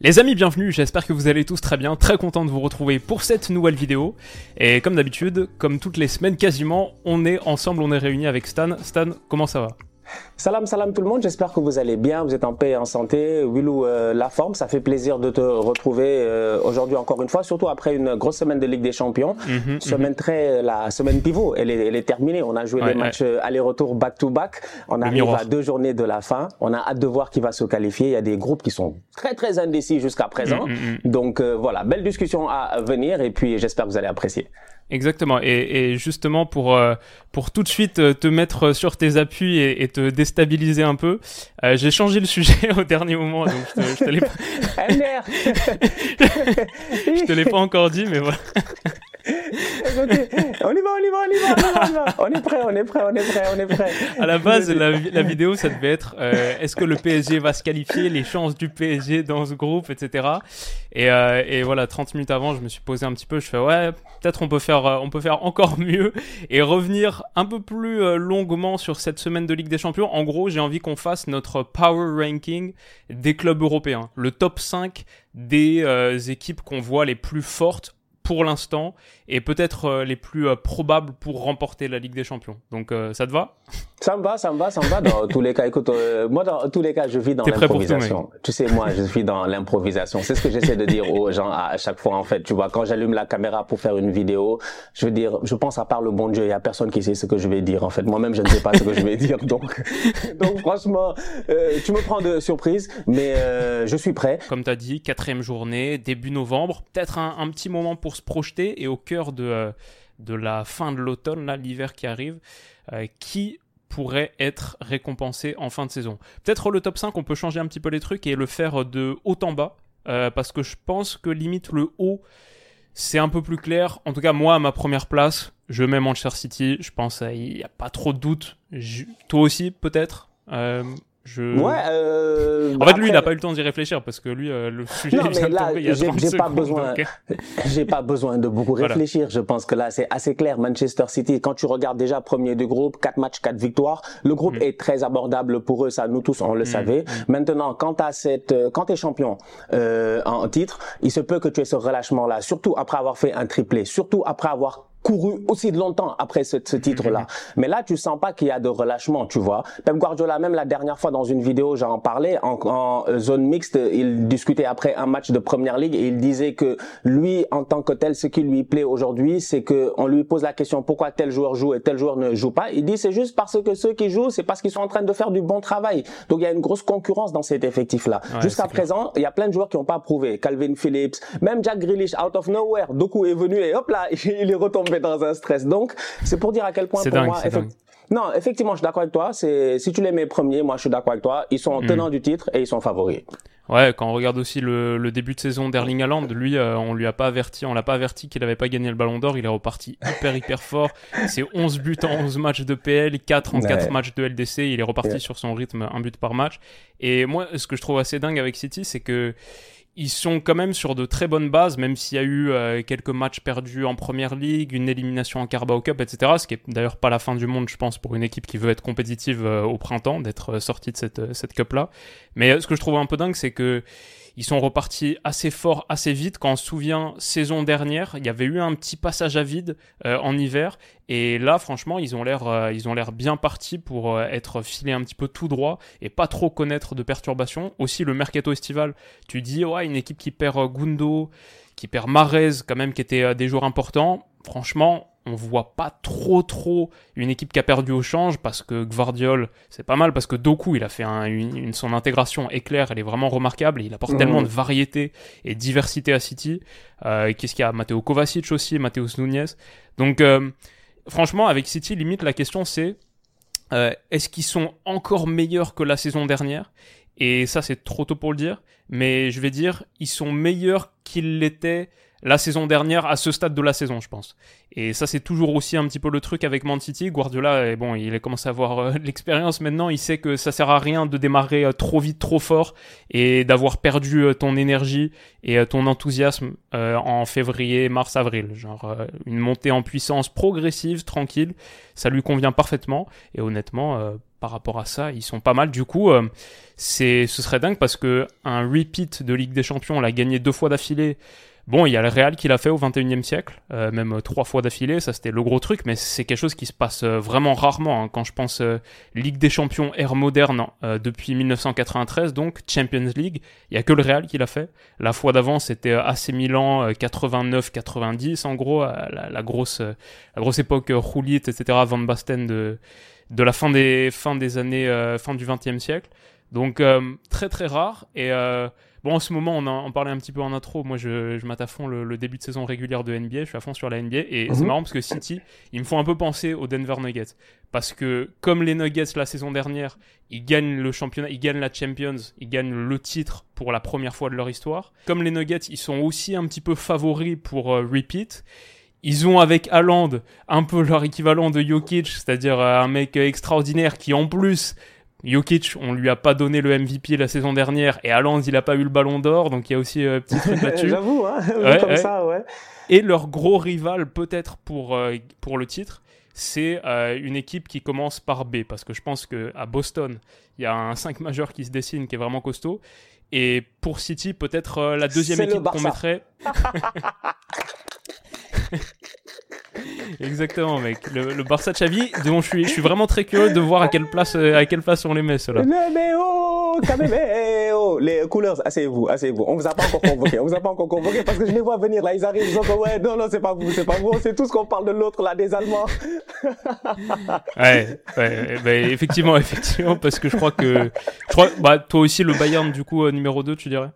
Les amis, bienvenue, j'espère que vous allez tous très bien, très content de vous retrouver pour cette nouvelle vidéo. Et comme d'habitude, comme toutes les semaines quasiment, on est ensemble, on est réunis avec Stan. Stan, comment ça va? Salam, salam tout le monde. J'espère que vous allez bien, vous êtes en paix et en santé. Willou, euh, la forme, ça fait plaisir de te retrouver euh, aujourd'hui encore une fois, surtout après une grosse semaine de Ligue des Champions. Mhm, semaine très, la semaine pivot, elle est, elle est terminée. On a joué Ouais, les matchs euh, aller-retour back-to-back. On arrive miroir. à deux journées de la fin. On a hâte de voir qui va se qualifier. Il y a des groupes qui sont très très indécis jusqu'à présent. Mhm, Donc euh, voilà, belle discussion à venir et puis j'espère que vous allez apprécier. Exactement. Et, et justement pour euh, pour tout de suite euh, te mettre sur tes appuis et, et te déstabiliser un peu, euh, j'ai changé le sujet au dernier moment, donc je te, je te l'ai pas, MDR je te l'ai pas encore dit, mais voilà. Écoutez, on y va, on y va, on y va, on y va, on y va. On est prêt, on est prêt, on est prêt, on est prêt. À la base, la, vi- la vidéo, ça devait être euh, est-ce que le PSG va se qualifier, les chances du PSG dans ce groupe, etc. Et, euh, et voilà, 30 minutes avant, je me suis posé un petit peu. Je fais ouais, peut-être on peut faire, euh, on peut faire encore mieux et revenir un peu plus longuement sur cette semaine de Ligue des Champions. En gros, j'ai envie qu'on fasse notre power ranking des clubs européens, le top 5 des euh, équipes qu'on voit les plus fortes pour l'instant et peut-être euh, les plus euh, probables pour remporter la Ligue des Champions. Donc euh, ça te va? Ça me va, ça me va, ça me va. Dans tous les cas, écoute, euh, moi, dans tous les cas, je vis dans l'improvisation. Tu sais, moi, je vis dans l'improvisation. C'est ce que j'essaie de dire aux gens à, à chaque fois, en fait. Tu vois, quand j'allume la caméra pour faire une vidéo, je veux dire, je pense à part le bon Dieu, il y a personne qui sait ce que je vais dire, en fait. Moi-même, je ne sais pas ce que je vais dire. Donc, donc franchement, euh, tu me prends de surprise, mais euh, je suis prêt. Comme tu as dit, quatrième journée, début novembre, peut-être un, un petit moment pour se projeter et au cœur de, euh, de la fin de l'automne, là, l'hiver qui arrive, euh, qui pourrait être récompensé en fin de saison. Peut-être le top 5, on peut changer un petit peu les trucs et le faire de haut en bas, euh, parce que je pense que limite le haut, c'est un peu plus clair. En tout cas, moi, à ma première place, je mets Manchester City. Je pense qu'il n'y a pas trop de doute. Toi aussi, peut-être Euh, je... Ouais. Euh, En fait, lui, il n'a pas eu le temps d'y réfléchir parce que lui, euh, le sujet Non, il vient mais là, j'ai 30 j'ai pas besoin. donc, euh, J'ai pas besoin de beaucoup Voilà. réfléchir. Je pense que là, c'est assez clair. Manchester City, quand tu regardes déjà premier du groupe, quatre matchs, quatre victoires, le groupe Mm. est très abordable pour eux. Ça, nous tous, on le savait. Maintenant, quand t'as cette, quand t'es champion euh, en titre, il se peut que tu aies ce relâchement-là, surtout après avoir fait un triplé, surtout après avoir couru aussi longtemps après ce, ce titre-là. Mais là, tu sens pas qu'il y a de relâchement, tu vois. Pep Guardiola, même la dernière fois dans une vidéo, j'en parlais, en, en euh, zone mixte, il discutait après un match de Première Ligue et il disait que lui, en tant que tel, ce qui lui plaît aujourd'hui, c'est que on lui pose la question pourquoi tel joueur joue et tel joueur ne joue pas? Il dit c'est juste parce que ceux qui jouent, c'est parce qu'ils sont en train de faire du bon travail. Donc il y a une grosse concurrence dans cet effectif-là. Ouais, Jusqu'à présent, il y a plein de joueurs qui n'ont pas prouvé. Calvin Phillips, même Jack Grealish, out of nowhere, Doku est venu et hop là, il est retombé dans un stress. Donc, c'est pour dire à quel point C'est pour dingue, moi, non, effectivement, je suis d'accord avec toi. C'est si tu les mets premiers, moi je suis d'accord avec toi. Ils Mm. sont tenants du titre et ils sont favoris. Ouais, quand on regarde aussi le, le début de saison d'Erling Haaland, lui, euh, on lui a pas averti, on l'a pas averti qu'il avait pas gagné le Ballon d'Or. Il est reparti hyper hyper fort. C'est 11 buts en 11 matchs de PL, 4 en 4 Ouais. matchs de LDC. Il est reparti Ouais. sur son rythme, un but par match. Et moi, ce que je trouve assez dingue avec City, c'est que ils sont quand même sur de très bonnes bases, même s'il y a eu euh, quelques matchs perdus en première ligue, une élimination en Carabao Cup, etc. Ce qui est d'ailleurs pas la fin du monde, je pense, pour une équipe qui veut être compétitive euh, au printemps, d'être euh, sortie de cette, cette cup-là. Mais ce que je trouve un peu dingue, c'est que ils sont repartis assez fort, assez vite. Quand on se souvient, saison dernière, il y avait eu un petit passage à vide euh, en hiver. Et là, franchement, ils ont l'air, euh, ils ont l'air bien partis pour euh, être filés un petit peu tout droit et pas trop connaître de perturbations. Aussi, le mercato estival, tu dis, ouais, une équipe qui perd Gundo, qui perd Marez, quand même, qui étaient euh, des joueurs importants. Franchement, on voit pas trop trop une équipe qui a perdu au change parce que Gvardiol, c'est pas mal parce que Doku, il a fait un- une, une- son intégration éclair, elle est vraiment remarquable et il apporte Mhm. tellement de variété et diversité à City. Euh, Qu'est-ce qu'il y a? Matteo Kovacic aussi, Mateus Nunez. Donc, euh, franchement, avec City, limite, la question c'est euh, est-ce qu'ils sont encore meilleurs que la saison dernière? Et ça, c'est trop tôt pour le dire. Mais je vais dire, ils sont meilleurs qu'ils l'étaient la saison dernière à ce stade de la saison, je pense. Et ça, c'est toujours aussi un petit peu le truc avec Man City. Guardiola, bon, il a commencé à avoir euh, l'expérience maintenant. Il sait que ça sert à rien de démarrer euh, trop vite, trop fort et d'avoir perdu euh, ton énergie et ton enthousiasme en février, mars, avril. Genre une montée en puissance progressive, tranquille. Ça lui convient parfaitement. Et honnêtement, par rapport à ça, ils sont pas mal. Du coup, c'est, ce serait dingue parce que un repeat de Ligue des Champions, on l'a gagné deux fois d'affilée. Bon, il y a le Real qui l'a fait au 21e siècle, euh, même euh, trois fois d'affilée, ça c'était le gros truc, mais c'est quelque chose qui se passe euh, vraiment rarement. Hein. Quand je pense Ligue des Champions ère moderne depuis 1993, donc Champions League, il y a que le Real qui l'a fait. La fois d'avant c'était AC Milan 89-90, en gros, la, grosse, la grosse époque Roulit, etc., Van Basten de, de la fin des, fin des années, fin du 20e siècle. Donc très très rare et Bon, en ce moment, on en, parlait un petit peu en intro. Moi, je, je mate à fond le, début de saison régulière de NBA. Je suis à fond sur la NBA. Et c'est mhm. marrant parce que City, ils me font un peu penser aux Denver Nuggets. Parce que, comme les Nuggets la saison dernière, ils gagnent le championnat, ils gagnent la Champions, ils gagnent le titre pour la première fois de leur histoire. Comme les Nuggets, ils sont aussi un petit peu favoris pour euh, repeat. Ils ont avec Haaland un peu leur équivalent de Jokic, c'est-à-dire euh, un mec extraordinaire qui en plus Jokic, on lui a pas donné le MVP la saison dernière et Haaland, il a pas eu le ballon d'or, donc il y a aussi un euh, petit truc là-dessus. J'avoue, hein, comme ça, ouais. Et leur gros rival, peut-être pour, euh, pour le titre, c'est euh, une équipe qui commence par B, parce que je pense que à Boston, il y a un 5 majeur qui se dessine qui est vraiment costaud. Et pour City, peut-être la deuxième équipe qu'on mettrait. Exactement, mec. Le, le Barça Xavi, dont je suis, je suis vraiment très curieux de voir à quelle place, euh, à quelle place on les met, ceux-là. Mais les couleurs, asseyez-vous, asseyez-vous. On vous a pas encore convoqué, on vous a pas encore convoqué parce que je les vois venir là, ils arrivent, ils sont comme, ouais, non, non, c'est pas vous, c'est pas vous, c'est tout ce qu'on parle de l'autre là, des Allemands. ouais, ouais, ben, effectivement, effectivement, parce que je crois que, je crois, bah, toi aussi, le Bayern, du coup, euh, numéro 2, tu dirais?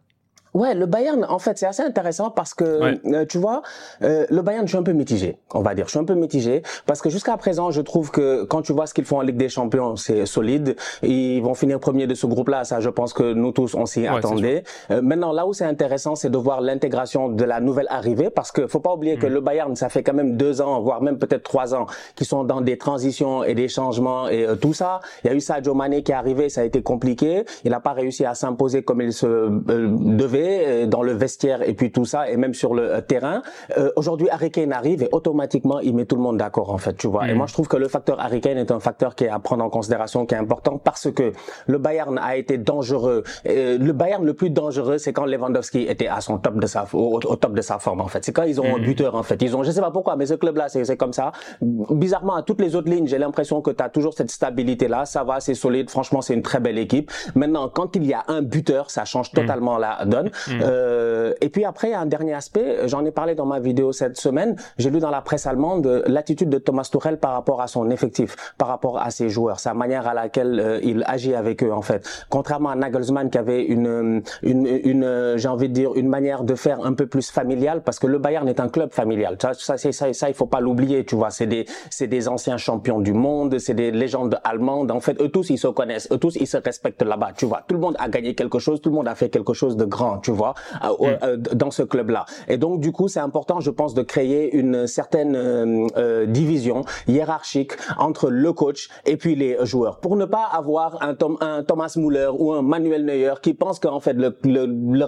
Ouais, le Bayern, en fait, c'est assez intéressant parce que, euh, tu vois, euh, le Bayern, je suis un peu mitigé, on va dire. Je suis un peu mitigé parce que jusqu'à présent, je trouve que quand tu vois ce qu'ils font en Ligue des Champions, c'est solide. Ils vont finir premier de ce groupe-là. Ça, je pense que nous tous, on s'y attendait. Euh, maintenant, là où c'est intéressant, c'est de voir l'intégration de la nouvelle arrivée parce que faut pas oublier que mm. le Bayern, ça fait quand même deux ans, voire même peut-être trois ans, qui sont dans des transitions et des changements et tout ça. Il y a eu Sadio Mané qui est arrivé, ça a été compliqué. Il n'a pas réussi à s'imposer comme il se devait euh, dans le vestiaire et puis tout ça, et même sur le euh, terrain. Euh, aujourd'hui, Harry Kane arrive et automatiquement, il met tout le monde d'accord, en fait, tu vois. Et mm. moi, je trouve que le facteur Harry Kane est un facteur qui est à prendre en considération, qui est important, parce que le Bayern a été dangereux. le Bayern le plus dangereux, c'est quand Lewandowski était à son top de sa, au, top de sa forme, en fait. C'est quand ils ont un mm. buteur, en fait. Ils ont, je sais pas pourquoi, mais ce club-là, c'est comme ça. Bizarrement, à toutes les autres lignes, j'ai l'impression que tu as toujours cette stabilité-là. Ça va, c'est solide. Franchement, c'est une très belle équipe. Maintenant, quand il y a un buteur, ça change mm. totalement la donne. Euh, et puis après, un dernier aspect, j'en ai parlé dans ma vidéo cette semaine, j'ai lu dans la presse allemande l'attitude de Thomas Tuchel par rapport à son effectif, par rapport à ses joueurs, sa manière à laquelle euh, il agit avec eux en fait. Contrairement à Nagelsmann qui avait une, une, une j'ai envie de dire, une manière de faire un peu plus familiale, parce que le Bayern est un club familial. Ça, ça, ça, ça il faut pas l'oublier, tu vois. C'est des, c'est des anciens champions du monde, c'est des légendes allemandes. En fait, eux tous, ils se connaissent, eux tous, ils se respectent là-bas, tu vois. Tout le monde a gagné quelque chose, tout le monde a fait quelque chose de grand, tu vois. Euh, mm. euh, dans ce club-là. Et donc du coup, c'est important, je pense, de créer une certaine euh, division hiérarchique entre le coach et puis les joueurs, pour ne pas avoir un, Tom, un Thomas Muller ou un Manuel Neuer qui pense qu'en fait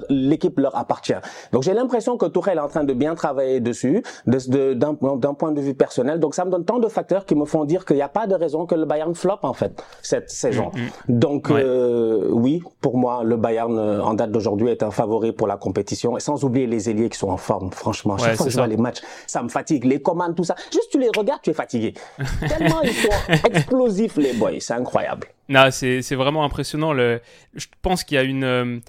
l'équipe leur appartient. Donc j'ai l'impression que Tourelle est en train de bien travailler dessus, d'un de, point de vue personnel. Donc ça me donne tant de facteurs qui me font dire qu'il n'y a pas de raison que le Bayern flop en fait cette saison. Mm, mm. Donc oui, pour moi, le Bayern en date d'aujourd'hui est un favori pour la compétition. Et sans oublier les ailiers qui sont en forme, franchement. Chaque fois que je vois les matchs, ça me fatigue. Les commandes, tout ça. Juste tu les regardes, tu es fatigué. Tellement ils sont explosifs, les boys. C'est incroyable. Non, c'est vraiment impressionnant. Le... Je pense qu'il y a une...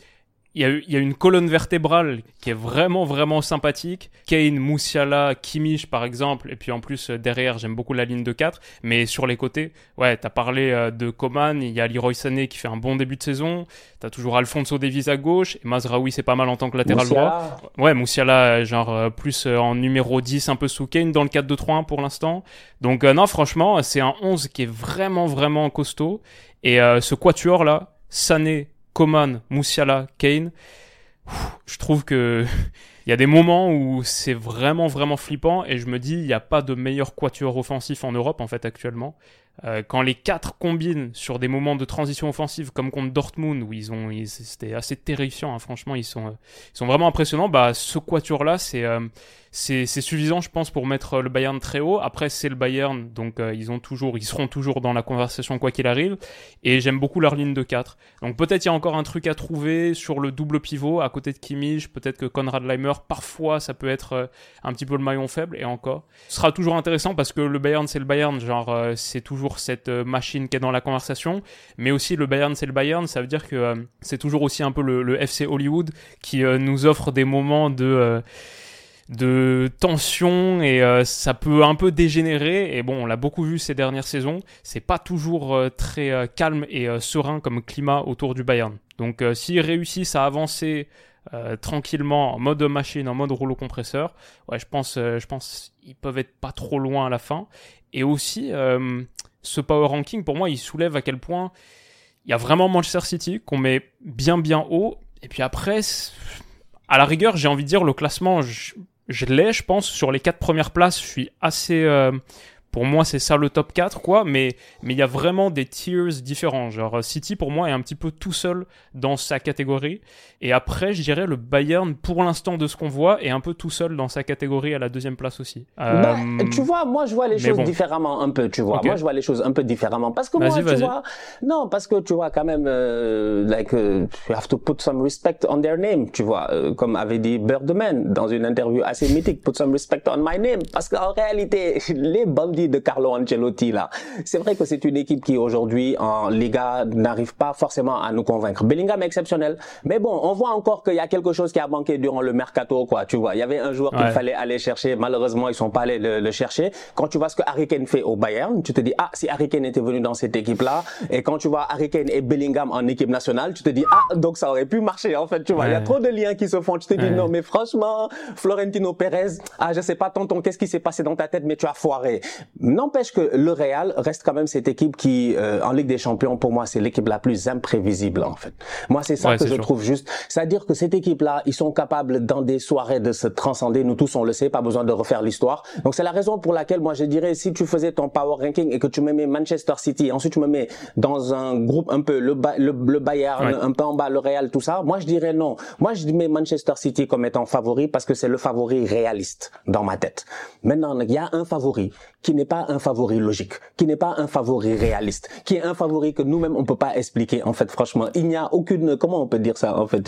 Euh, il y, a, une colonne vertébrale qui est vraiment, vraiment sympathique. Kane, Moussiala, Kimmich, par exemple. Et puis en plus, euh, derrière, j'aime beaucoup la ligne de 4. Mais sur les côtés, ouais, t'as parlé euh, de Coman. Il y a Leroy Sané qui fait un bon début de saison. T'as toujours Alfonso Davies à gauche. Et Mazraoui, c'est pas mal en tant que latéral droit. Ouais, Moussiala, genre euh, plus en numéro 10, un peu sous Kane dans le 4-2-3-1 pour l'instant. Donc non, franchement, c'est un 11 qui est vraiment, vraiment costaud. Et ce quatuor là, Sané, Coman, Moussiala, Kane, je trouve que il y a des moments où c'est vraiment vraiment flippant et je me dis il n'y a pas de meilleur quatuor offensif en Europe en fait actuellement. Euh, quand les quatre combinent sur des moments de transition offensive comme contre Dortmund où ils ont c'était assez terrifiant hein, franchement ils sont ils sont vraiment impressionnants bah ce quatuor là c'est euh, c'est suffisant, je pense, pour mettre le Bayern très haut. Après, c'est le Bayern, donc euh, ils ont toujours, ils seront toujours dans la conversation quoi qu'il arrive. Et j'aime beaucoup leur ligne de 4. Donc peut-être il y a encore un truc à trouver sur le double pivot à côté de Kimmich. Peut-être que Konrad Leimer, parfois, ça peut être euh, un petit peu le maillon faible. Et encore, ce sera toujours intéressant parce que le Bayern, c'est le Bayern. Genre, euh, c'est toujours cette machine qui est dans la conversation. Mais aussi le Bayern, c'est le Bayern. Ça veut dire que c'est toujours aussi un peu le, FC Hollywood qui nous offre des moments de de tension et euh, ça peut un peu dégénérer et bon on l'a beaucoup vu ces dernières saisons c'est pas toujours euh, très euh, calme et serein comme climat autour du Bayern donc s'ils réussissent à avancer tranquillement en mode machine en mode rouleau compresseur ouais je pense je pense ils peuvent être pas trop loin à la fin et aussi ce power ranking pour moi il soulève à quel point il y a vraiment Manchester City qu'on met bien bien haut et puis après à la rigueur, j'ai envie de dire le classement, je l'ai, je pense. Sur les quatre premières places, je suis assez. Euh, pour moi, c'est ça le top 4, quoi. Mais mais il y a vraiment des tiers différents. Genre, City, pour moi, est un petit peu tout seul dans sa catégorie. Et après, je dirais le Bayern, pour l'instant, de ce qu'on voit, est un peu tout seul dans sa catégorie à la deuxième place aussi. Bah, euh, tu vois, moi, je vois les choses différemment un peu, tu vois. Moi, je vois les choses un peu différemment. Parce que moi, tu vois, non, parce que tu vois, quand même, euh, like, uh, you have to put some respect on their name, tu vois. Euh, comme avait dit Birdman dans une interview assez mythique, put some respect on my name. Parce qu'en réalité, les bandits de Carlo Ancelotti là. C'est vrai que c'est une équipe qui aujourd'hui en Liga n'arrive pas forcément à nous convaincre. Bellingham est exceptionnel, mais bon, on voit encore qu'il y a quelque chose qui a manqué durant le mercato quoi. Tu vois, il y avait un joueur qu'il fallait aller chercher. Malheureusement, ils sont pas allés le, chercher. Quand tu vois ce que Harry Kane fait au Bayern, tu te dis ah si Harry Kane était venu dans cette équipe là, et quand tu vois Harry Kane et Bellingham en équipe nationale, tu te dis ah donc ça aurait pu marcher en fait. Tu vois, il y a trop de liens qui se font. Tu te dis non mais franchement, Florentino Pérez, ah je sais pas tonton, qu'est-ce qui s'est passé dans ta tête, mais tu as foiré. N'empêche que le Real reste quand même cette équipe qui, euh, en Ligue des Champions, pour moi, c'est l'équipe la plus imprévisible en fait. Moi, c'est ça que je trouve juste. C'est-à-dire que cette équipe-là, ils sont capables dans des soirées de se transcender. Nous tous, on le sait, pas besoin de refaire l'histoire. Donc c'est la raison pour laquelle moi, je dirais, si tu faisais ton power ranking et que tu me mets Manchester City, ensuite tu me mets dans un groupe un peu le, le, Bayern, un peu en bas le Real, tout ça, moi je dirais non. Moi je mets Manchester City comme étant favori parce que c'est le favori réaliste dans ma tête. Maintenant, il y a un favori qui n'est pas un favori logique, qui n'est pas un favori réaliste, qui est un favori que nous-mêmes on peut pas expliquer. En fait, franchement, il n'y a aucune, comment on peut dire ça en fait?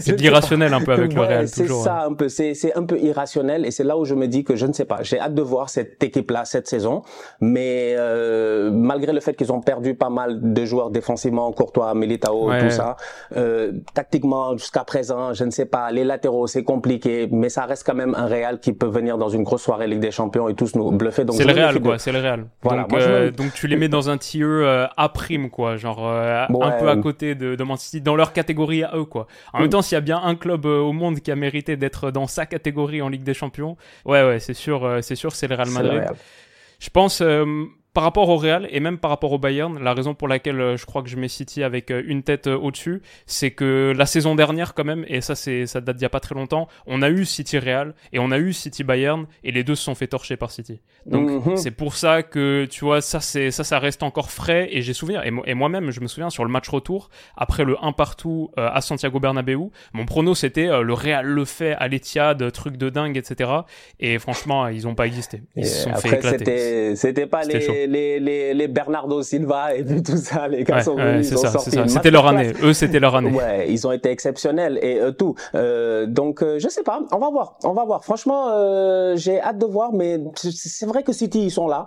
C'est irrationnel un peu avec le Real C'est ça un peu, c'est c'est un peu irrationnel et c'est là où je me dis que je ne sais pas. J'ai hâte de voir cette équipe-là cette saison, mais euh, malgré le fait qu'ils ont perdu pas mal de joueurs défensivement, Courtois, Militao, tout ça, euh, tactiquement jusqu'à présent, je ne sais pas. Les latéraux, c'est compliqué, mais ça reste quand même un Real qui peut venir dans une grosse soirée Ligue des Champions et tous nous c'est le Real, quoi. C'est le Real. Voilà. Donc, euh, donc, tu les mets dans un tier euh, A prime, quoi. Genre euh, un peu à côté de, de Man City, dans leur catégorie à eux, quoi. En même mm. temps, s'il y a bien un club au monde qui a mérité d'être dans sa catégorie en Ligue des Champions, ouais, ouais, c'est sûr, c'est sûr, c'est le Real Madrid. Je pense par rapport au Real et même par rapport au Bayern, la raison pour laquelle euh, je crois que je mets City avec euh, une tête euh, au-dessus, c'est que la saison dernière quand même, et ça c'est ça date d'il y a pas très longtemps, on a eu City Real et on a eu City Bayern et les deux se sont fait torcher par City. Donc mhm. c'est pour ça que tu vois ça c'est ça ça reste encore frais et j'ai souvenir et, et moi-même je me souviens sur le match retour après le 1 partout à Santiago Bernabéu, mon prono c'était le Real le fait à l'Etihad, truc de dingue etc. Et franchement ils ont pas existé, ils se sont fait éclater. C'était pas les les, les, les, Bernardo Silva et tout ça, les gars sont venus, ils ont sorti C'était leur année. Eux, c'était leur année. Ouais, ils ont été exceptionnels et euh, tout. Euh, donc, euh, je sais pas. On va voir. On va voir. Franchement, euh, j'ai hâte de voir, mais c'est vrai que City, ils sont là.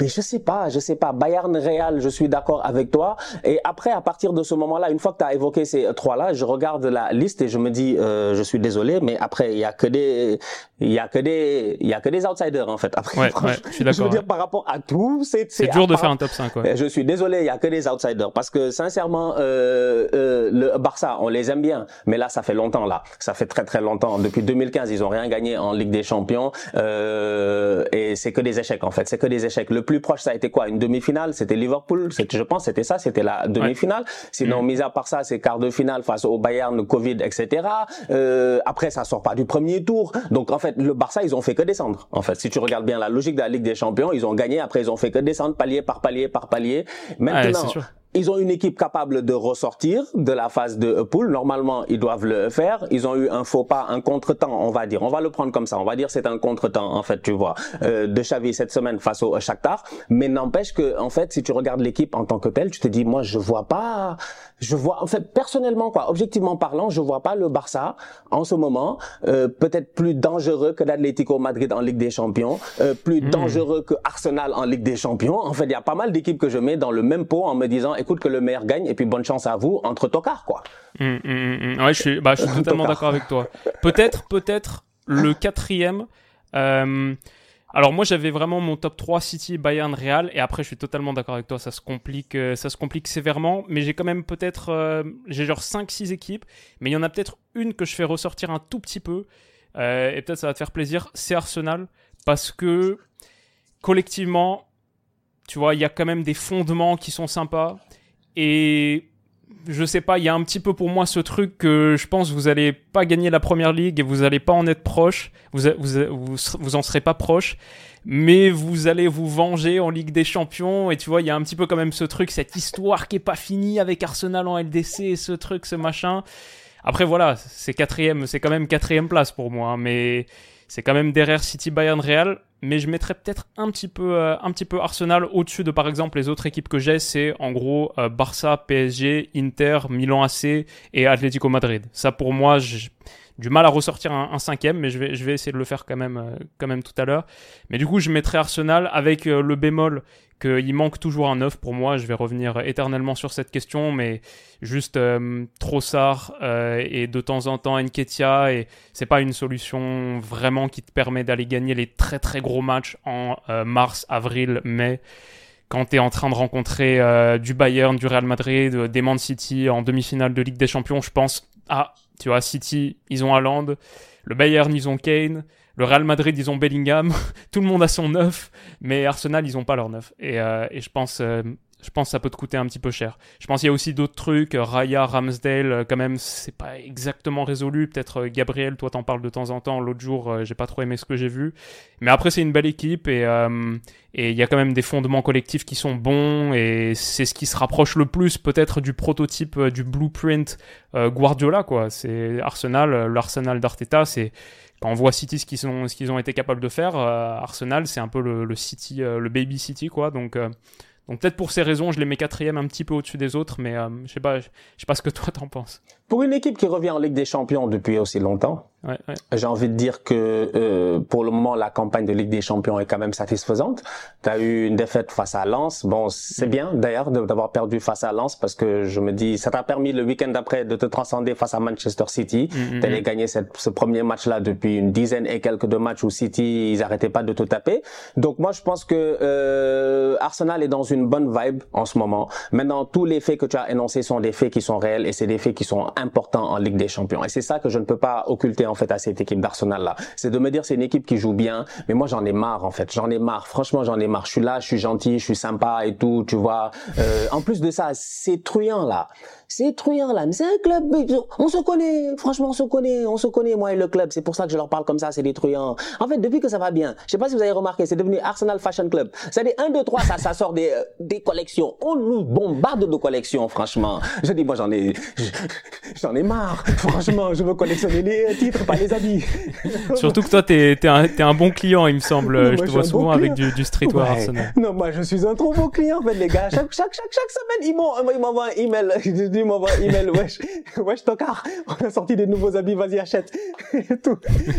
Mais je sais pas, je sais pas. Bayern Real, je suis d'accord avec toi. Et après, à partir de ce moment-là, une fois que tu as évoqué ces trois-là, je regarde la liste et je me dis, euh, je suis désolé, mais après, il y a que des, il y a que des, il y a que des outsiders en fait. Après, ouais, ouais, je suis d'accord. Je veux dire, par rapport à tout, c'est c'est dur de faire un top 5. Ouais. Je suis désolé, il y a que des outsiders parce que sincèrement, euh, euh, le Barça, on les aime bien, mais là, ça fait longtemps là, ça fait très très longtemps. Depuis 2015, ils ont rien gagné en Ligue des Champions euh, et c'est que des échecs en fait, c'est que des échecs Le plus proche, ça a été quoi Une demi-finale? C'était Liverpool. C'était, je pense, c'était ça. C'était la demi-finale. Sinon, mm. mis à part ça, c'est quart de finale face au Bayern, Covid, etc. Euh, après, ça sort pas du premier tour. Donc, en fait, le Barça, ils ont fait que descendre. En fait, si tu regardes bien la logique de la Ligue des Champions, ils ont gagné. Après, ils ont fait que descendre palier par palier par palier. Maintenant, ils ont une équipe capable de ressortir de la phase de poule. Normalement, ils doivent le faire. Ils ont eu un faux pas, un contretemps, on va dire. On va le prendre comme ça. On va dire c'est un contretemps, en fait, tu vois, euh, de Xavi cette semaine face au Shakhtar. Mais n'empêche que, en fait, si tu regardes l'équipe en tant que telle, tu te dis, moi, je vois pas, je vois, en fait, personnellement, quoi, objectivement parlant, je vois pas le Barça en ce moment euh, peut-être plus dangereux que l'Atlético Madrid en Ligue des Champions, euh, plus hmm. dangereux que Arsenal en Ligue des Champions. En fait, il y a pas mal d'équipes que je mets dans le même pot en me disant écoute que le meilleur gagne et puis bonne chance à vous entre tocards quoi. Mmh, mmh, ouais, je suis, bah, je suis totalement d'accord avec toi. Peut-être, peut-être le quatrième. Euh, alors moi j'avais vraiment mon top 3 City, Bayern, Real et après je suis totalement d'accord avec toi, ça se complique euh, ça se complique sévèrement, mais j'ai quand même peut-être euh, j'ai genre 5 6 équipes, mais il y en a peut-être une que je fais ressortir un tout petit peu euh, et peut-être ça va te faire plaisir, c'est Arsenal parce que collectivement tu vois, il y a quand même des fondements qui sont sympas. Et je sais pas, il y a un petit peu pour moi ce truc que je pense vous allez pas gagner la première ligue et vous allez pas en être proche, vous, vous, vous, en serez pas proche, mais vous allez vous venger en Ligue des Champions. Et tu vois, il y a un petit peu quand même ce truc, cette histoire qui est pas finie avec Arsenal en LDC et ce truc, ce machin. Après voilà, c'est quatrième, c'est quand même quatrième place pour moi, hein, mais c'est quand même derrière City, Bayern, Real mais je mettrais peut-être un petit peu euh, un petit peu Arsenal au-dessus de par exemple les autres équipes que j'ai, c'est en gros euh, Barça, PSG, Inter, Milan AC et Atlético Madrid. Ça pour moi, du mal à ressortir un, cinquième, mais je vais essayer de le faire quand même euh, quand même tout à l'heure. Mais du coup, je mettrais Arsenal avec le bémol qu'il manque toujours un 9 pour moi. Je vais revenir éternellement sur cette question, mais juste euh, Trossard euh, et de temps en temps Enketia, et c'est pas une solution vraiment qui te permet d'aller gagner les très très gros matchs en euh, mars, avril, mai. Quand tu es en train de rencontrer euh, du Bayern, du Real Madrid, des Man City en demi-finale de Ligue des Champions, je pense, ah, tu vois, City, ils ont Haaland, le Bayern, ils ont Kane, le Real Madrid, ils ont Bellingham, tout le monde a son neuf, mais Arsenal, ils ont pas leur neuf. Et, euh, je pense, euh, je pense que ça peut te coûter un petit peu cher. Je pense qu'il y a aussi d'autres trucs, Raya, Ramsdale, euh, quand même, c'est pas exactement résolu. Peut-être Gabriel, toi t'en parles de temps en temps. L'autre jour, j'ai pas trop aimé ce que j'ai vu. Mais après, c'est une belle équipe et il y a quand même des fondements collectifs qui sont bons et c'est ce qui se rapproche le plus peut-être du prototype du blueprint Guardiola quoi. C'est Arsenal, l'Arsenal d'Arteta, c'est quand on voit City ce qu'ils ont, été capables de faire, euh, Arsenal c'est un peu le, City, euh, le baby City quoi. Donc euh, donc peut-être pour ces raisons, je les mets quatrième un petit peu au-dessus des autres, mais je sais pas, je sais pas ce que toi t'en penses. Pour une équipe qui revient en Ligue des Champions depuis aussi longtemps, ouais, ouais. j'ai envie de dire que euh, pour le moment la campagne de Ligue des Champions est quand même satisfaisante. Tu as eu une défaite face à Lens. Bon, c'est mm. bien d'ailleurs d'avoir perdu face à Lens parce que je me dis ça t'a permis le week-end d'après de te transcender face à Manchester City. Mm, mm T'allais gagner cette, ce premier match-là depuis une dizaine et quelques de matchs où City ils arrêtaient pas de te taper. Donc moi je pense que euh, Arsenal est dans une bonne vibe en ce moment. Maintenant tous les faits que tu as énoncés sont des faits qui sont réels et c'est des faits qui sont important en Ligue des Champions. Et c'est ça que je ne peux pas occulter en fait à cette équipe d'Arsenal là. C'est de me dire c'est une équipe qui joue bien, mais moi j'en ai marre en fait. J'en ai marre. Franchement j'en ai marre. Je suis là, je suis gentil, je suis sympa et tout, tu vois. Euh, en plus de ça, c'est truand là c'est truand là, c'est un club, on se connaît, franchement on se connaît, on se connaît moi et le club, c'est pour ça que je leur parle comme ça, c'est des truands. En fait, depuis que ça va bien, je sais pas si vous avez remarqué, c'est devenu Arsenal Fashion Club. C'est des 1, 2, 3, ça, ça sort des, euh, des collections. On nous bombarde de collections, franchement. Je dis, moi j'en ai, j'en ai marre, franchement, je veux collectionner les titres, pas les habits. Surtout que toi, t'es, t'es un, un bon client, il me semble. je te vois souvent avec du, du streetwear Arsenal. Non, moi je suis un trop bon client, en fait, les gars. Chaque, chaque, chaque, chaque semaine, ils m'envoient un email. il m'envoie un email, wesh, wesh tocard, on a sorti des nouveaux habits, vas-y achète. Et tout.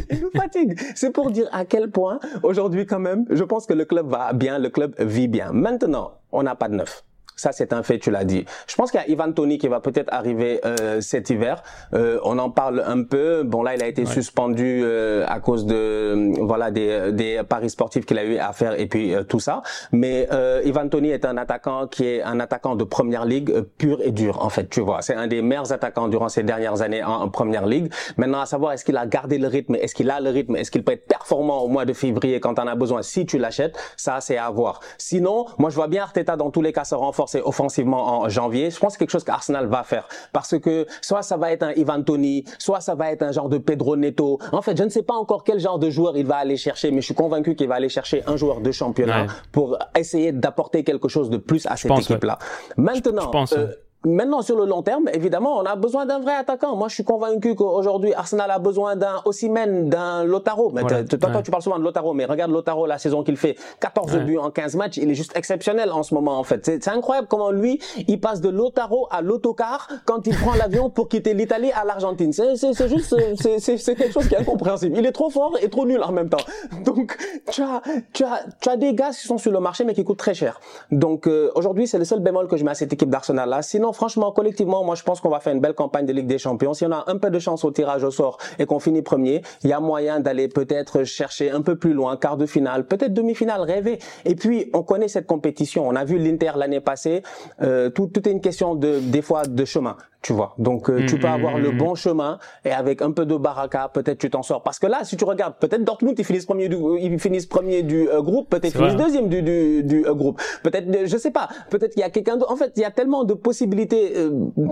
Il nous fatigue. C'est pour dire à quel point, aujourd'hui quand même, je pense que le club va bien, le club vit bien. Maintenant, on n'a pas de neuf. Ça, c'est un fait, tu l'as dit. Je pense qu'il y a Ivan Tony qui va peut-être arriver euh, cet hiver. Euh, on en parle un peu. Bon, là, il a été suspendu euh, à cause de voilà des, des paris sportifs qu'il a eu à faire et puis tout ça. Mais Ivan Tony est un attaquant qui est un attaquant de première ligue pur et dur, en fait. Tu vois, c'est un des meilleurs attaquants durant ces dernières années en, en première ligue. Maintenant, à savoir, est-ce qu'il a gardé le rythme? Est-ce qu'il a le rythme? Est-ce qu'il peut être performant au mois de février quand on a besoin? Si tu l'achètes, ça, c'est à voir. Sinon, moi, je vois bien Arteta dans tous les cas se renforcer offensivement en janvier. Je pense que c'est quelque chose qu'Arsenal va faire parce que soit ça va être un Ivan Tony, soit ça va être un genre de Pedro Neto. En fait, je ne sais pas encore quel genre de joueur il va aller chercher, mais je suis convaincu qu'il va aller chercher un joueur de championnat pour essayer d'apporter quelque chose de plus à cette équipe-là. Maintenant, je pense, euh, Maintenant, sur le long terme, évidemment, on a besoin d'un vrai attaquant. Moi, je suis convaincu qu'aujourd'hui, Arsenal a besoin d'un Osimhen, d'un Lotaro. Mais toi, toi, tu parles souvent de Lotaro, mais regarde Lotaro, la saison qu'il fait. 14 buts en 15 matchs. Il est juste exceptionnel en ce moment, en fait. C'est incroyable comment lui, il passe de Lotaro à l'autocar quand il prend l'avion pour quitter l'Italie à l'Argentine. C'est juste, c'est quelque chose qui est incompréhensible. Il est trop fort et trop nul en même temps. Donc, tu as, tu as, tu as des gars qui sont sur le marché, mais qui coûtent très cher. Donc, euh, aujourd'hui, c'est le seul bémol que je mets à cette équipe d'Arsenal-là. Sinon, franchement, collectivement, moi, je pense qu'on va faire une belle campagne de Ligue des Champions. Si on a un peu de chance au tirage au sort et qu'on finit premier, il y a moyen d'aller peut-être chercher un peu plus loin, quart de finale, peut-être demi-finale, rêver. Et puis, on connaît cette compétition. On a vu l'Inter l'année passée. Euh, tout, tout est une question de, des fois, de chemin tu vois. Donc euh, tu peux avoir le bon chemin et avec un peu de baraka, peut-être tu t'en sors. Parce que là, si tu regardes, peut-être Dortmund ils finissent premier du, ils finissent premier du euh, groupe, peut-être ils finissent deuxième du du, du euh, groupe. Peut-être, je sais pas. Peut-être qu'il y a quelqu'un. En fait, il y a tellement de possibilités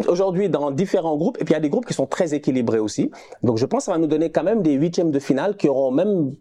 aujourd'hui dans différents groupes et puis il y a des groupes qui sont très équilibrés aussi. Donc je pense que ça va nous donner quand même des huitièmes de finale qui auront même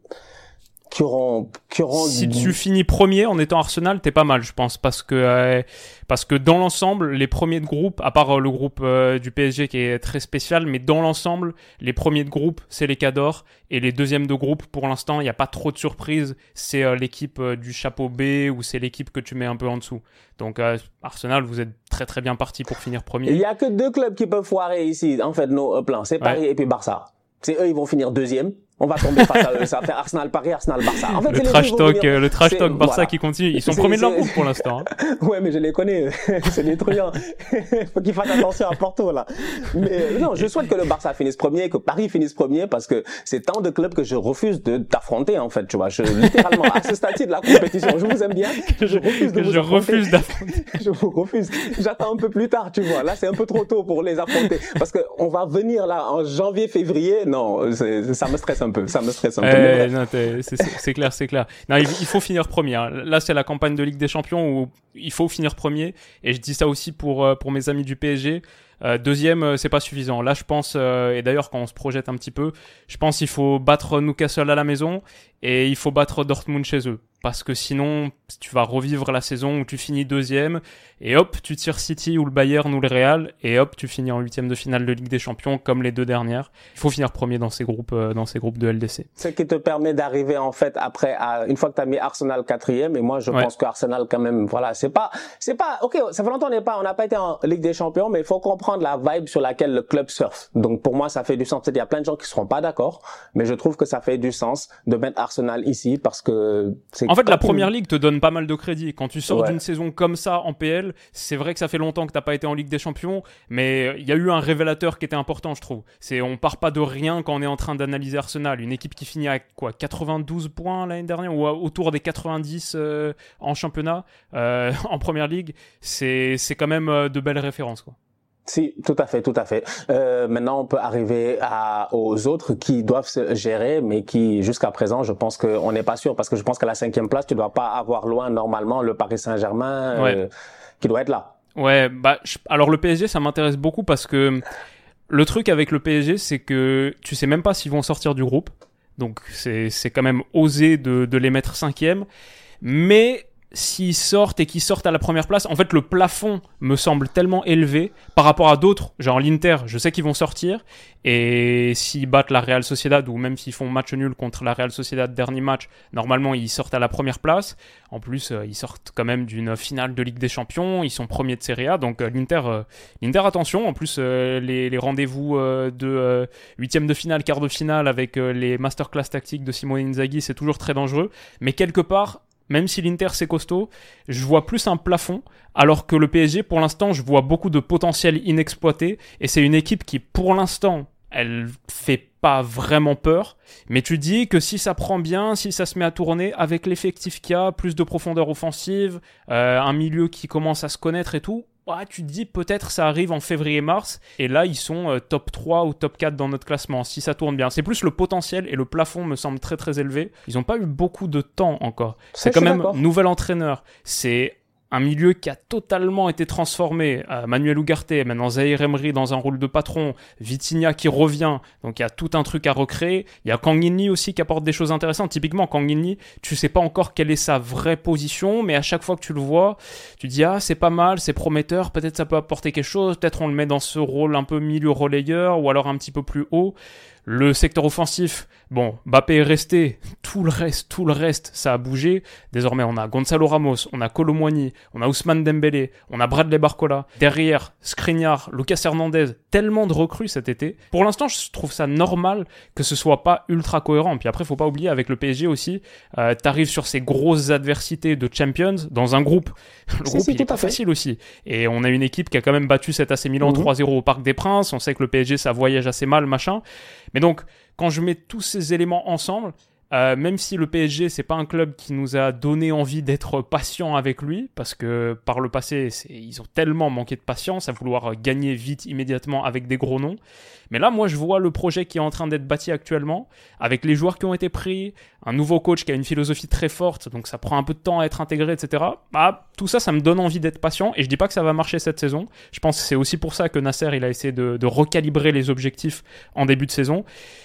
qui auront, qui auront si tu finis premier en étant Arsenal, t'es pas mal, je pense, parce que euh, parce que dans l'ensemble, les premiers de groupe, à part euh, le groupe euh, du PSG qui est très spécial, mais dans l'ensemble, les premiers de groupe, c'est les Cadors, et les deuxièmes de groupe, pour l'instant, il n'y a pas trop de surprises. C'est l'équipe du chapeau B ou c'est l'équipe que tu mets un peu en dessous. Donc Arsenal, vous êtes très très bien parti pour finir premier. Il y a que deux clubs qui peuvent foirer ici, en fait, nos plans, c'est Paris et puis Barça. C'est eux, ils vont finir deuxième on va tomber face à eux. Ça va faire Arsenal Paris, Arsenal Barça. En fait, le, trash talk, le trash talk Barça qui continue. Ils sont premiers de leur groupe pour l'instant. Hein. ouais, mais je les connais. c'est des truands. Faut qu'ils fassent attention à Porto là. Mais euh, non, je souhaite que le Barça finisse premier, que Paris finisse premier, parce que c'est tant de clubs que je refuse de t'affronter en fait. Tu vois, je littéralement à ce stade de la compétition, je vous aime bien, que je refuse de que vous je refuse d'affronter. je vous refuse. J'attends un peu plus tard, tu vois. Là, c'est un peu trop tôt pour les affronter, parce que on va venir là en janvier, février. Non, ça me stresse un peu. Ça me stresse un peu. Euh, c'est clair, c'est clair. Non, il, faut finir premier. Hein. Là, c'est la campagne de Ligue des Champions où il faut finir premier. Et je dis ça aussi pour, euh, pour mes amis du PSG. Euh, deuxième, c'est pas suffisant. Là, je pense, et d'ailleurs, quand on se projette un petit peu, je pense qu'il faut battre Newcastle à la maison et il faut battre Dortmund chez eux parce que sinon tu vas revivre la saison où tu finis deuxième et hop tu tires City ou le Bayern ou le Real et hop tu finis en huitième de finale de Ligue des Champions comme les deux dernières. Il faut finir premier dans ces groupes euh, dans ces groupes de LDC. Ce qui te permet d'arriver en fait après à, une fois que tu as mis Arsenal quatrième et moi je pense que Arsenal quand même voilà c'est pas c'est pas ok ça fait longtemps on n'est pas on n'a pas été en Ligue des Champions mais il faut comprendre la vibe sur laquelle le club surfe. Donc pour moi ça fait du sens. Il y a plein de gens qui seront pas d'accord mais je trouve que ça fait du sens de mettre Arsenal ici parce que c'est en fait, la première ligue te donne pas mal de crédit. Quand tu sors d'une saison comme ça en PL, c'est vrai que ça fait longtemps que t'as pas été en Ligue des Champions, mais il y a eu un révélateur qui était important, je trouve. C'est on part pas de rien quand on est en train d'analyser Arsenal. Une équipe qui finit à quoi 92 points l'année dernière ou autour des 90 euh, en championnat, euh, en première ligue, c'est c'est quand même euh, de belles références, quoi. Si, tout à fait, tout à fait. Euh, maintenant, on peut arriver à, aux autres qui doivent se gérer, mais qui, jusqu'à présent, je pense qu'on n'est pas sûr, parce que je pense qu'à la cinquième place, tu dois pas avoir loin normalement le Paris Saint-Germain euh, qui doit être là. Ouais, bah alors le PSG, ça m'intéresse beaucoup parce que le truc avec le PSG, c'est que tu sais même pas s'ils vont sortir du groupe, donc c'est c'est quand même osé de de les mettre cinquième, mais s'ils sortent et qu'ils sortent à la première place, en fait le plafond me semble tellement élevé par rapport à d'autres, genre l'Inter, je sais qu'ils vont sortir, et s'ils battent la Real Sociedad, ou même s'ils font match nul contre la Real Sociedad dernier match, normalement ils sortent à la première place, en plus euh, ils sortent quand même d'une finale de Ligue des Champions, ils sont premiers de Serie A, donc euh, l'Inter, euh, l'Inter attention, en plus les, rendez-vous de huitième de finale, quart de finale avec les masterclass tactiques de Simone Inzaghi, c'est toujours très dangereux, mais quelque part même si l'Inter c'est costaud, je vois plus un plafond, alors que le PSG, pour l'instant, je vois beaucoup de potentiel inexploité, et c'est une équipe qui, pour l'instant, elle fait pas vraiment peur, mais tu dis que si ça prend bien, si ça se met à tourner avec l'effectif qu'il y a, plus de profondeur offensive, euh, un milieu qui commence à se connaître et tout, ouais, tu te dis peut-être ça arrive en février-mars, et là ils sont euh, top 3 ou top 4 dans notre classement, si ça tourne bien. C'est plus le potentiel et le plafond me semble très très élevé. Ils n'ont pas eu beaucoup de temps encore. C'est quand même nouvel entraîneur. C'est un milieu qui a totalement été transformé. Euh, Manuel Ugarte, maintenant Zahir Emery dans un rôle de patron, Vitinha qui revient, donc il y a tout un truc à recréer. Il y a Kang aussi qui apporte des choses intéressantes. Typiquement, Kang In tu sais pas encore quelle est sa vraie position, mais à chaque fois que tu le vois, tu dis ah c'est pas mal, c'est prometteur, peut-être ça peut apporter quelque chose, peut-être on le met dans ce rôle un peu milieu relayeur ou alors un petit peu plus haut. Le secteur offensif, bon, Mbappé est resté, tout le reste, tout le reste, ça a bougé. Désormais, on a Gonzalo Ramos, on a Colomwani, on a Ousmane Dembélé, on a Bradley Barcola. Derrière, Skriniar, Lucas Hernandez, tellement de recrues cet été. Pour l'instant, je trouve ça normal que ce soit pas ultra cohérent. Puis après, faut pas oublier, avec le PSG aussi, euh, t'arrives sur ces grosses adversités de Champions dans un groupe. Le groupe, il est pas facile aussi. Et on a une équipe qui a quand même battu cet AC Milan 3-0 mhm. au Parc des Princes. On sait que le PSG, ça voyage assez mal, machin. Mais donc, quand je mets tous ces éléments ensemble, euh, même si le PSG, c'est pas un club qui nous a donné envie d'être patient avec lui, parce que par le passé, ils ont tellement manqué de patience à vouloir gagner vite, immédiatement avec des gros noms. Mais là, moi, je vois le projet qui est en train d'être bâti actuellement, avec les joueurs qui ont été pris, un nouveau coach qui a une philosophie très forte, donc ça prend un peu de temps à être intégré, etc. Bah, tout ça, ça me donne envie d'être patient, et je dis pas que ça va marcher cette saison. Je pense que c'est aussi pour ça que Nasser, il a essayé de, de recalibrer les objectifs en début de saison.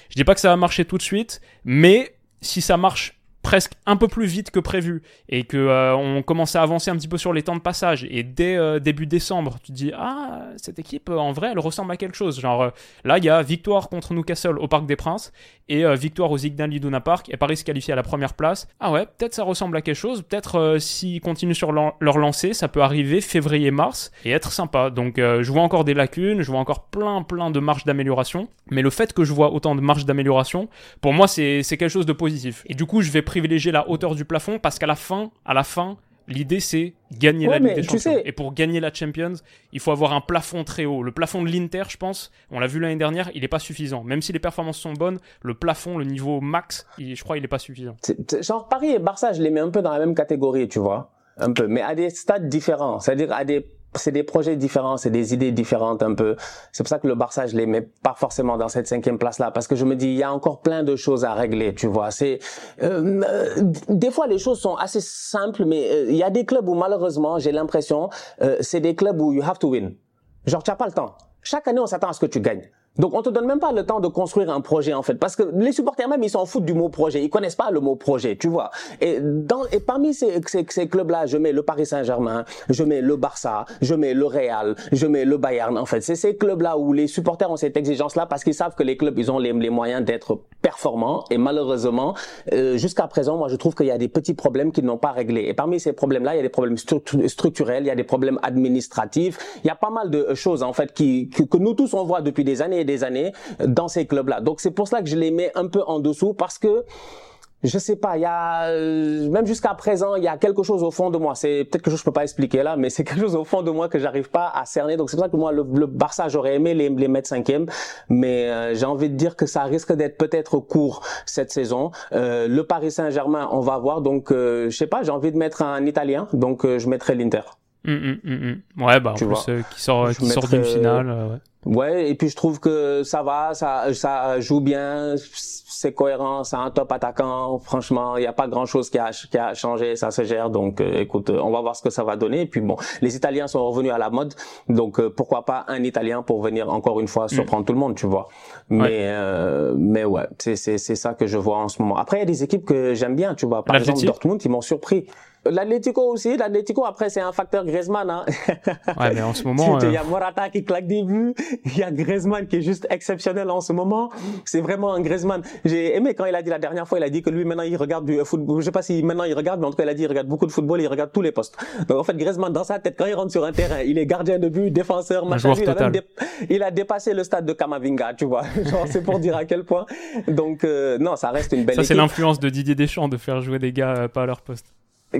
Je dis pas que ça va marcher tout de suite, mais si ça marche presque un peu plus vite que prévu et que euh, on commence à avancer un petit peu sur les temps de passage. Et dès euh, début décembre tu dis ah cette équipe en vrai elle ressemble à quelque chose genre euh, là il y a victoire contre Newcastle au Parc des Princes et victoire aux Zigdan Liduna Park et Paris se qualifie à la première place. Ah ouais peut-être ça ressemble à quelque chose. Peut-être s'ils continuent sur leur lancée ça peut arriver février mars et être sympa. Donc je vois encore des lacunes je vois encore plein plein de marges d'amélioration. Mais le fait que je vois autant de marges d'amélioration pour moi c'est quelque chose de positif. Et du coup je vais privilégier la hauteur du plafond parce qu'à la fin, à la fin, l'idée c'est gagner la Ligue des Champions. Et pour gagner la Champions, il faut avoir un plafond très haut. Le plafond de l'Inter, je pense, on l'a vu l'année dernière, il n'est pas suffisant. Même si les performances sont bonnes, le plafond, le niveau max, je crois, il n'est pas suffisant. genre Paris et Barça, je les mets un peu dans la même catégorie, tu vois, un peu, mais à des stades différents, c'est-à-dire à des c'est des projets différents, c'est des idées différentes un peu. C'est pour ça que le Barça, je les mets pas forcément dans cette cinquième place-là, parce que je me dis, il y a encore plein de choses à régler, tu vois. C'est euh, des fois les choses sont assez simples, mais euh, il y a des clubs où malheureusement, j'ai l'impression, euh, c'est des clubs où you have to win. Genre, tu n'as pas le temps. Chaque année, on s'attend à ce que tu gagnes. Donc on te donne même pas le temps de construire un projet en fait, parce que les supporters même ils s'en foutent du mot projet, ils connaissent pas le mot projet, tu vois. Et dans et parmi ces, ces, ces clubs-là, je mets le Paris Saint-Germain, je mets le Barça, je mets le Real, je mets le Bayern. En fait, c'est ces clubs-là où les supporters ont cette exigence-là parce qu'ils savent que les clubs ils ont les, les moyens d'être performants. Et malheureusement, euh, jusqu'à présent, moi je trouve qu'il y a des petits problèmes qu'ils n'ont pas réglés. Et parmi ces problèmes-là, il y a des problèmes structurels, il y a des problèmes administratifs, il y a pas mal de choses en fait qui que, nous tous on voit depuis des années des années dans ces clubs-là. Donc c'est pour ça que je les mets un peu en dessous parce que je sais pas, il y a euh, même jusqu'à présent, il y a quelque chose au fond de moi. C'est peut-être quelque chose que je peux pas expliquer là, mais c'est quelque chose au fond de moi que j'arrive pas à cerner. Donc c'est pour ça que moi le, Barça, j'aurais aimé les, les mettre cinquième, mais euh, j'ai envie de dire que ça risque d'être peut-être court cette saison. Euh, le Paris Saint-Germain, on va voir. Donc je sais pas, j'ai envie de mettre un Italien, donc je mettrai l'Inter. Hum, hum, hum, ouais, bah en plus qui sort, qui sort d'une finale. ouais. Ouais, et puis je trouve que ça va, ça, ça joue bien, c'est cohérent, c'est un top attaquant. Franchement, il n'y a pas grand-chose qui a, qui a changé, ça se gère. Donc, euh, écoute, on va voir ce que ça va donner. Et puis bon, les Italiens sont revenus à la mode, donc euh, pourquoi pas un Italien pour venir encore une fois mm. surprendre tout le monde, tu vois. Mais euh, mais ouais, c'est c'est c'est ça que je vois en ce moment. Après, il y a des équipes que j'aime bien, tu vois. Par exemple, Dortmund, ils m'ont surpris. L'Atlético aussi, l'Atlético après c'est un facteur Griezmann. Hein. Ouais, mais en ce moment, il y a Morata qui claque des buts, il y a Griezmann qui est juste exceptionnel en ce moment. C'est vraiment un Griezmann. J'ai aimé quand il a dit la dernière fois, il a dit que lui maintenant il regarde du football. Je sais pas si maintenant il regarde, mais en tout cas il a dit il regarde beaucoup de football, il regarde tous les postes. Donc en fait Griezmann dans sa tête quand il rentre sur un terrain, il est gardien de but, défenseur, machin. Il a, il a, dépassé le stade de Kamavinga, tu vois. Genre c'est pour dire à quel point. Donc euh, non, ça reste une belle. Ça c'est l'influence de Didier Deschamps de faire jouer des gars euh, pas à leur poste.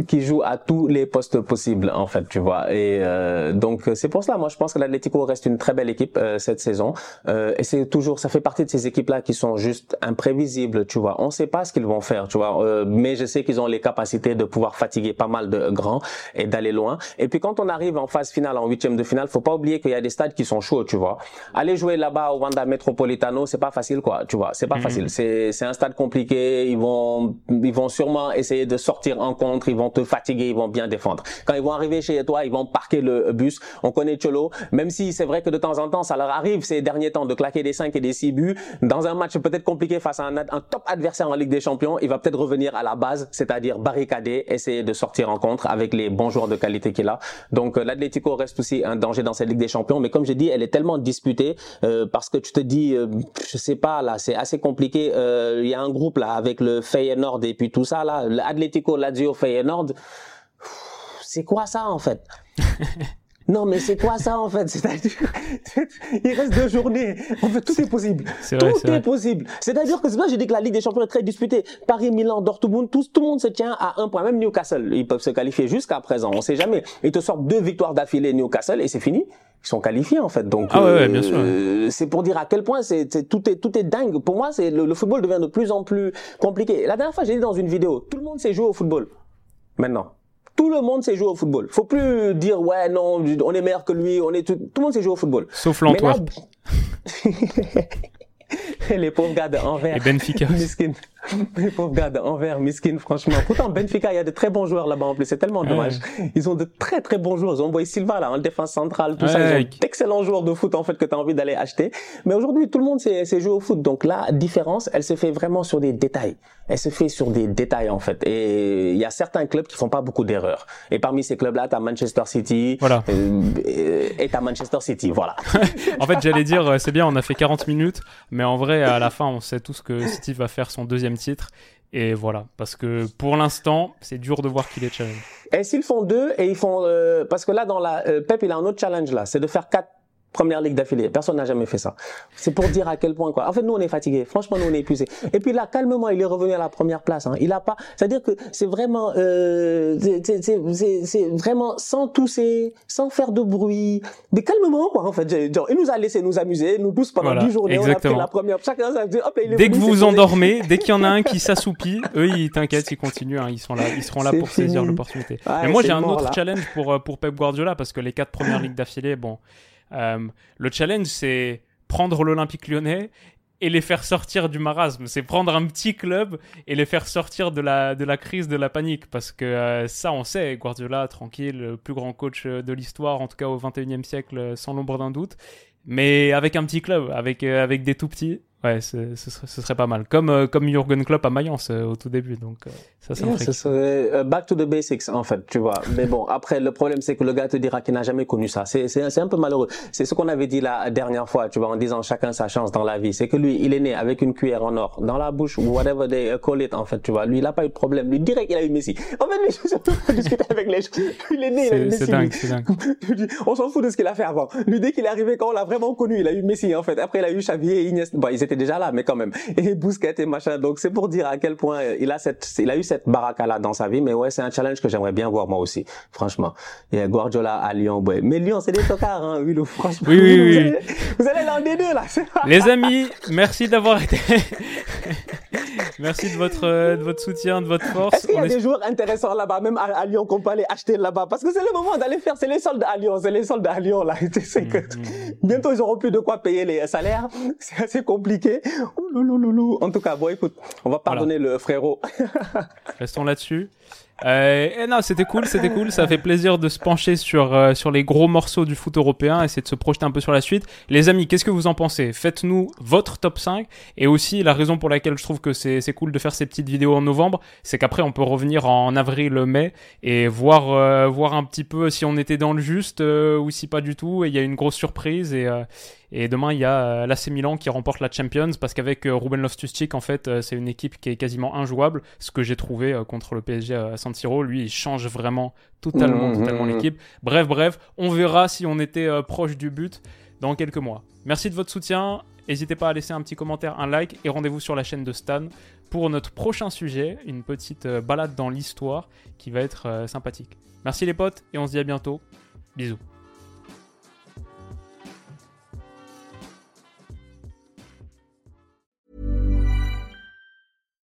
Qui joue à tous les postes possibles en fait tu vois. Et euh, donc c'est pour cela moi je pense que l'Atlético reste une très belle équipe euh, cette saison. Euh, et c'est toujours ça fait partie de ces équipes là qui sont juste imprévisibles tu vois. On sait pas ce qu'ils vont faire tu vois. Euh, mais je sais qu'ils ont les capacités de pouvoir fatiguer pas mal de grands et d'aller loin. Et puis quand on arrive en phase finale en huitième de finale faut pas oublier qu'il y a des stades qui sont chauds tu vois. Aller jouer là-bas au Wanda Metropolitano c'est pas facile quoi tu vois. C'est pas mhm. facile. C'est c'est un stade compliqué. Ils vont ils vont sûrement essayer de sortir en contre vont te fatiguer, ils vont bien défendre. Quand ils vont arriver chez toi, ils vont parquer le bus. On connaît Cholo, même si c'est vrai que de temps en temps, ça leur arrive ces derniers temps de claquer des 5 et des 6 buts. Dans un match peut-être compliqué face à un, un, top adversaire en Ligue des Champions, il va peut-être revenir à la base, c'est-à-dire barricader, essayer de sortir en contre avec les bons joueurs de qualité qu'il a. Donc euh, l'Atlético reste aussi un danger dans cette Ligue des Champions, mais comme je dis, elle est tellement disputée euh, parce que tu te dis, euh, je sais pas là, c'est assez compliqué. Euh, il y a un groupe là avec le Feyenoord et puis tout ça là, l'Atlético, Lazio, Feyenoord Nord, c'est quoi ça en fait? Non, mais c'est quoi ça en fait? C'est-à-dire, il reste deux journées. En fait, tout est possible. tout est, possible. C'est-à-dire que c'est là j'ai dit que la Ligue des Champions est très disputée. Paris, Milan, Dortmund, tout, tout le monde se tient à un point. Même Newcastle, ils peuvent se qualifier jusqu'à présent. On sait jamais. Ils te sortent deux victoires d'affilée Newcastle et c'est fini. Ils sont qualifiés en fait. Donc, ah ouais, bien sûr. Euh, c'est pour dire à quel point c'est, tout est tout est dingue. Pour moi, c'est le, le, football devient de plus en plus compliqué. La dernière fois, j'ai dit dans une vidéo, tout le monde sait jouer au football maintenant. Tout le monde sait jouer au football. Faut plus dire ouais non, on est meilleur que lui, on est tout, tout le monde sait jouer au football. Sauf l'Antwerp. les pauvres gars de Anvers. Et Benfica. Miskin. Les pauvres gars de Anvers, Miskin, franchement. Pourtant, Benfica, il y a de très bons joueurs là-bas en plus. C'est tellement dommage. Ils ont de très très bons joueurs. Ils ont envoyé Silva là en défense centrale, tout ça. Ils ont d'excellents joueurs de foot en fait que tu as envie d'aller acheter. Mais aujourd'hui, tout le monde sait jouer au foot. Donc la différence, elle se fait vraiment sur des détails. Elle se fait sur des détails en fait. Et il y a certains clubs qui font pas beaucoup d'erreurs. Et parmi ces clubs-là, tu as Manchester City. Voilà. Euh, et tu Manchester City. Voilà. en fait, j'allais dire, euh, c'est bien, on a fait 40 minutes, mais en vrai, à la fin, on sait tous que City va faire son deuxième titre. Et voilà, parce que pour l'instant, c'est dur de voir qu'il est challenge. Et s'ils font deux et ils font euh, parce que là dans la euh, Pep il a un autre challenge là, c'est de faire quatre première ligue d'affilée. Personne n'a jamais fait ça. C'est pour dire à quel point quoi. En fait, nous on est fatigués. Franchement, nous on est épuisés. Et puis là, calmement, il est revenu à la première place. Hein. Il a pas. C'est-à-dire que c'est vraiment, euh, c'est vraiment sans tousser, sans faire de bruit, mais calmement quoi. En fait, genre, il nous a laissé nous amuser, nous tous pendant dix 10 journées. Exactement. On a pris la première. Chacun ça hop, il est Dès que vous vous endormez, dès qu'il y en a un qui s'assoupit, eux ils t'inquiètent, ils continuent. Hein. Ils sont là, ils seront là pour saisir l'opportunité. mais moi j'ai un autre challenge pour euh, pour Pep Guardiola parce que les quatre premières ligues d'affilée, bon. Euh, le challenge, c'est prendre l'Olympique lyonnais et les faire sortir du marasme. C'est prendre un petit club et les faire sortir de la, de la crise, de la panique. Parce que euh, ça, on sait, Guardiola, tranquille, le plus grand coach de l'histoire, en tout cas au 21e siècle, sans l'ombre d'un doute. Mais avec un petit club, avec, euh, avec des tout petits, Ouais, ce, serait, ce, serait, pas mal. Comme, euh, comme Jürgen Klopp à Mayence euh, au tout début. Donc, euh, ça, ça Ce serait back to the basics, en fait, tu vois. Mais bon, après, le problème, c'est que le gars te dira qu'il n'a jamais connu ça. C'est un peu malheureux. C'est ce qu'on avait dit la dernière fois, tu vois, en disant chacun sa chance dans la vie. C'est que lui, il est né avec une cuillère en or dans la bouche, ou whatever they call it, en fait, tu vois. Lui, il n'a pas eu de problème. Lui, direct, il a eu Messi. En fait, lui, je discuter avec les gens. Il est né, il a eu Messi. C'est dingue, c'est dingue. on s'en fout de ce qu'il a fait avant. Lui, dès qu'il est arrivé, quand on l'a vraiment connu, il a eu Messi, en fait. Après, il a eu Xavier et Iniesta. Bon, ils étaient déjà là, mais quand même et Bousquet et machin. Donc c'est pour dire à quel point il a cette, il a eu cette baraka là dans sa vie. Mais ouais, c'est un challenge que j'aimerais bien voir moi aussi, franchement. A Guardiola à Lyon, ouais. Mais Lyon, c'est des tocards, hein, oui, franchement. Oui, oui, oui. Vous allez, l'un des deux là. Les amis, merci d'avoir été. Merci de votre, de votre soutien, de votre force. Est-ce qu'il y a des joueurs intéressants là-bas, même à, Lyon, qu'on peut aller acheter là-bas? Parce que c'est le moment d'aller faire, c'est les soldes à Lyon, c'est les soldes à Lyon là. Tu sais que mm, mm. bientôt ils auront plus de quoi payer les salaires. C'est assez compliqué. En tout cas, bon, écoute, on va pardonner le frérot. Restons là-dessus. Euh, et non, c'était cool, c'était cool. Ça fait plaisir de se pencher sur euh, sur les gros morceaux du foot européen, essayer de se projeter un peu sur la suite. Les amis, qu'est-ce que vous en pensez? Faites-nous votre top 5 et aussi la raison pour laquelle je trouve que c'est c'est cool de faire ces petites vidéos en novembre, c'est qu'après on peut revenir en avril, mai et voir euh, voir un petit peu si on était dans le juste ou si pas du tout. Et il y a une grosse surprise et et demain, il y a euh, l'AC Milan qui remporte la Champions parce qu'avec euh, Ruben Loftus-Cheek, en fait, euh, c'est une équipe qui est quasiment injouable. Ce que j'ai trouvé contre le PSG à San Siro, lui, il change vraiment totalement, mmh, totalement mmh, mmh. l'équipe. Bref, bref, on verra si on était proche du but. dans quelques mois. Merci de votre soutien. N'hésitez pas à laisser un petit commentaire, un like et rendez-vous sur la chaîne de Stan pour notre prochain sujet, une petite balade dans l'histoire qui va être sympathique. Merci les potes et on se dit à bientôt. Bisous.